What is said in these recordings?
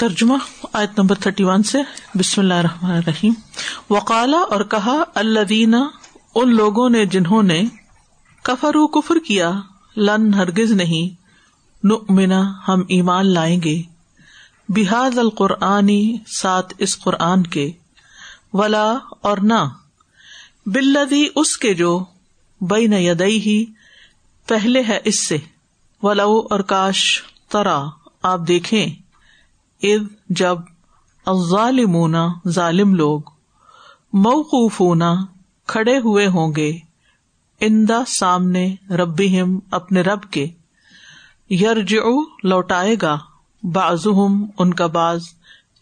ترجمہ، آیت number thirty one سے، بسم اللہ الرحمن الرحیم۔ وقالا اور کہا اللہ ان لوگوں نے جنہوں نے کفر کفر کیا، لن ہرگز نہیں نؤمنا ہم ایمان لائیں گے۔ بحاد القرآنی سات اس قرآن کے۔ ولا، اور نہ۔ بلدی اس کے جو بئی نہ یدئی ہی پہلے ہے اس سے۔ ولو، اور کاش، ترا، آپ دیکھیں۔ اد جب ظالمونا ظالم لوگ موقوفونا کھڑے ہوئے ہوں گے اندا سامنے ربی اپنے رب کے یرج لوٹائے گا باز ان کا باز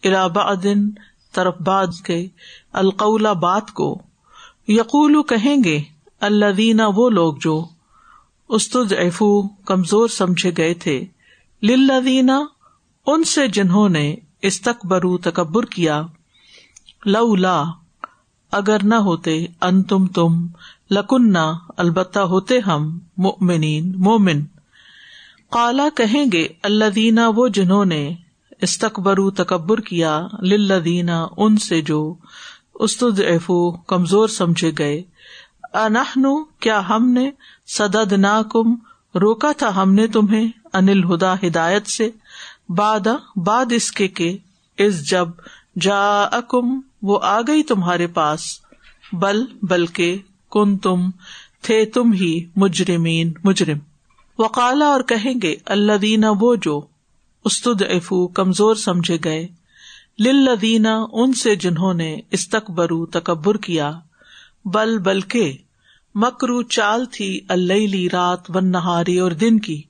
ارابن طرف باز کے القلا بات کو۔ یقول کہیں گے اللہ وہ لوگ جو استد کمزور سمجھے گئے تھے لدینہ ان سے جنہوں نے استقبرو تکبر کیا لو لا اگر نہ ہوتے ان تم تم لکن البتہ ہوتے ہم مومنین مومن۔ کالا کہیں گے اللہ دینا وہ جنہوں نے استقبرو تکبر کیا لدینہ ان سے جو استد افو کمزور سمجھے گئے۔ انہن، کیا ہم نے سدد نا کم روکا تھا ہم نے تمہیں، انل ہدا، ہدایت سے؟ باد باد اس کے کہ اس جب جا اکم وہ آ گئی تمہارے پاس، بل بلکہ کن تم تھے تم ہی مجرمین، مجرم۔ وقالا اور کہیں گے اللہ دینا وہ جو استد افو کمزور سمجھے گئے۔ لدینہ ان سے جنہوں نے استقبرو تکبر کیا۔ بل بلکہ مکرو چال تھی اللہ رات و نہاری اور دن کی۔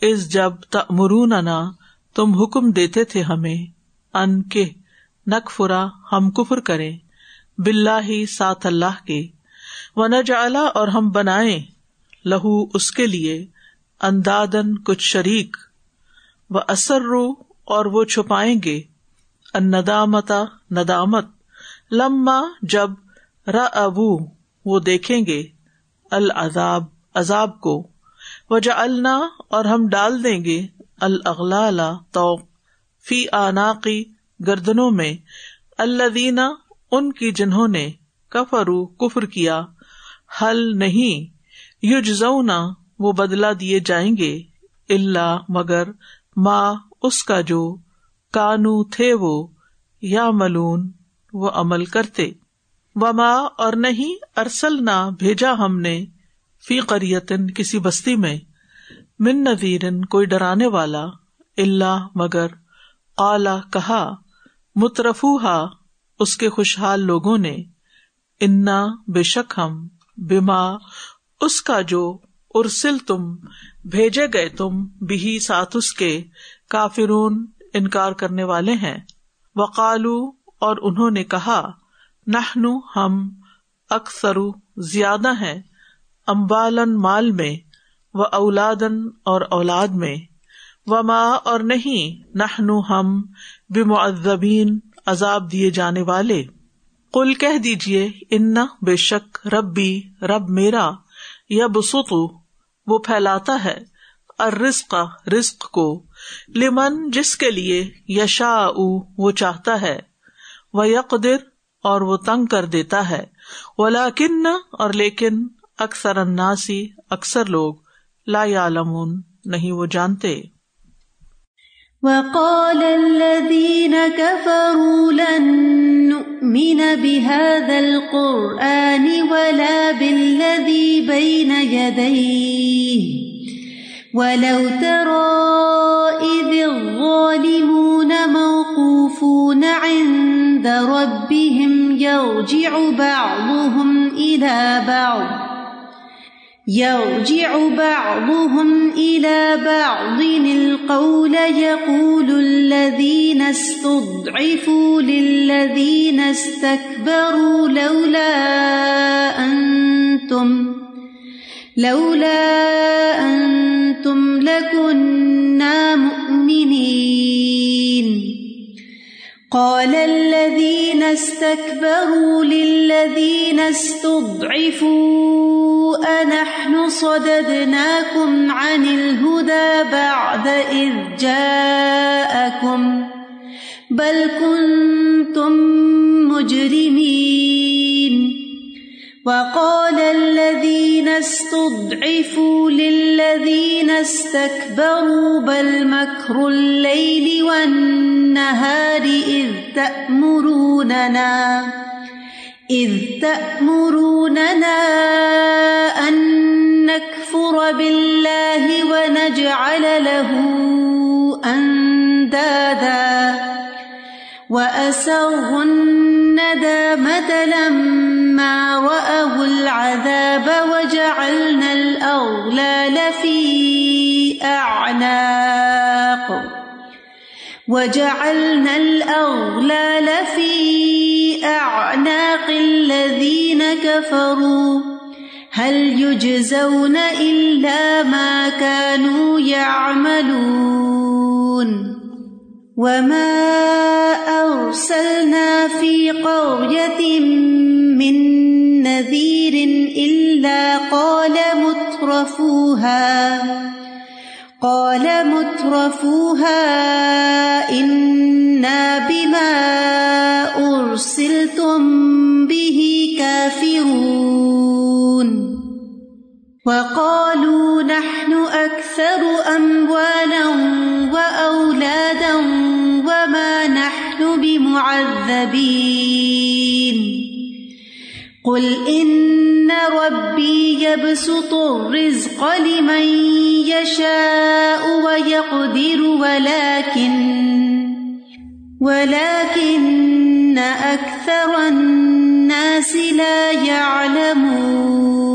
اس جب تمرون تم حکم دیتے تھے ہمیں، ان کے نق فرا ہم کفر کریں بلا ہی سات اللہ کے و نجالا اور ہم بنائے لہو اس کے لیے اندادن کچھ شریک و اثر رو اور وہ چھپائیں گے ان ندامتا ندامت، لما جب ر ابو وہ دیکھیں گے، العذاب، عذاب کو وجا النا اور ہم ڈال دیں گے الاغلال تو فی آناقی گردنوں میں اللہ دینا ان کی جنہوں نے کفرو کفر کیا۔ حل نہیں یوجنا وہ بدلا دیے جائیں گے اللہ مگر ماں اس کا جو کانو تھے وہ یا ملون وہ عمل کرتے۔ و ماں اور نہیں ارسل نہ بھیجا ہم نے فی قریتن کسی بستی میں۔ من نذیرن کوئی ڈرانے والا اللہ مگر اعلی کہا مترفو اس کے خوشحال لوگوں نے، انا بے شک ہم بیما اس کا جو ارسل تم، بھیجے گئے تم بھی ساتھ اس کے کافرون انکار کرنے والے ہیں۔ وقالو، اور انہوں نے کہا نہ ہم اکثر زیادہ ہیں امبالن مال میں و اولادن اور اولاد میں و ماں اور نہیں نہ ہم بمعذبین عذاب دیے جانے والے۔ کل کہہ دیجیے ان بے شک ربی، رب میرا یا بسو وہ پھیلاتا ہے رسق رسق کو۔ لمن، جس کے لیے یشا وہ چاہتا ہے۔ وہ یقر اور وہ تنگ کر دیتا ہے۔ وہ لاکن اور لیکن، اکثر اناسی اکثر لوگ۔ لا يعلمون نہیں وہ جانتے۔ وقال الذين كفروا لن نؤمن بهذا القرآن ولا بالذي بين يديه ولو ترى إذ الظالمون موقوفون عند ربهم يرجع بعضهم إلى بعض۔ يرجع بعضهم إلى بعض القول يقول الذين استضعفوا للذين استكبروا لولا أنتم لولا أنتم لكنا مؤمنين قال الذين استكبروا للذين استضعفوا أنحن صددناكم عن الهدى بعد إذ جاءكم بل كنتم وقال الذين استضعفوا للذين استكبروا بل مكر الليل والنهار إذ تأمروننا إذ تأمروننا أن نكفر بالله ونجعل له أندادا. وأسروا الندامة لما رأوا العذاب وجعلنا الأغلال في أعناق وجعلنا الأغلال في أعناق الذين كفروا هل يجزون إلا ما كانوا يعملون وما أرسلنا في قرية من نذير إلا قال مترفوها قال مترفوها إنا بما أرسلتم به كافرون وقالوا بمعذبين قل إن ربي يبسط الرزق لمن يشاء ويقدر ولكن ولكن أكثر الناس لا يعلمون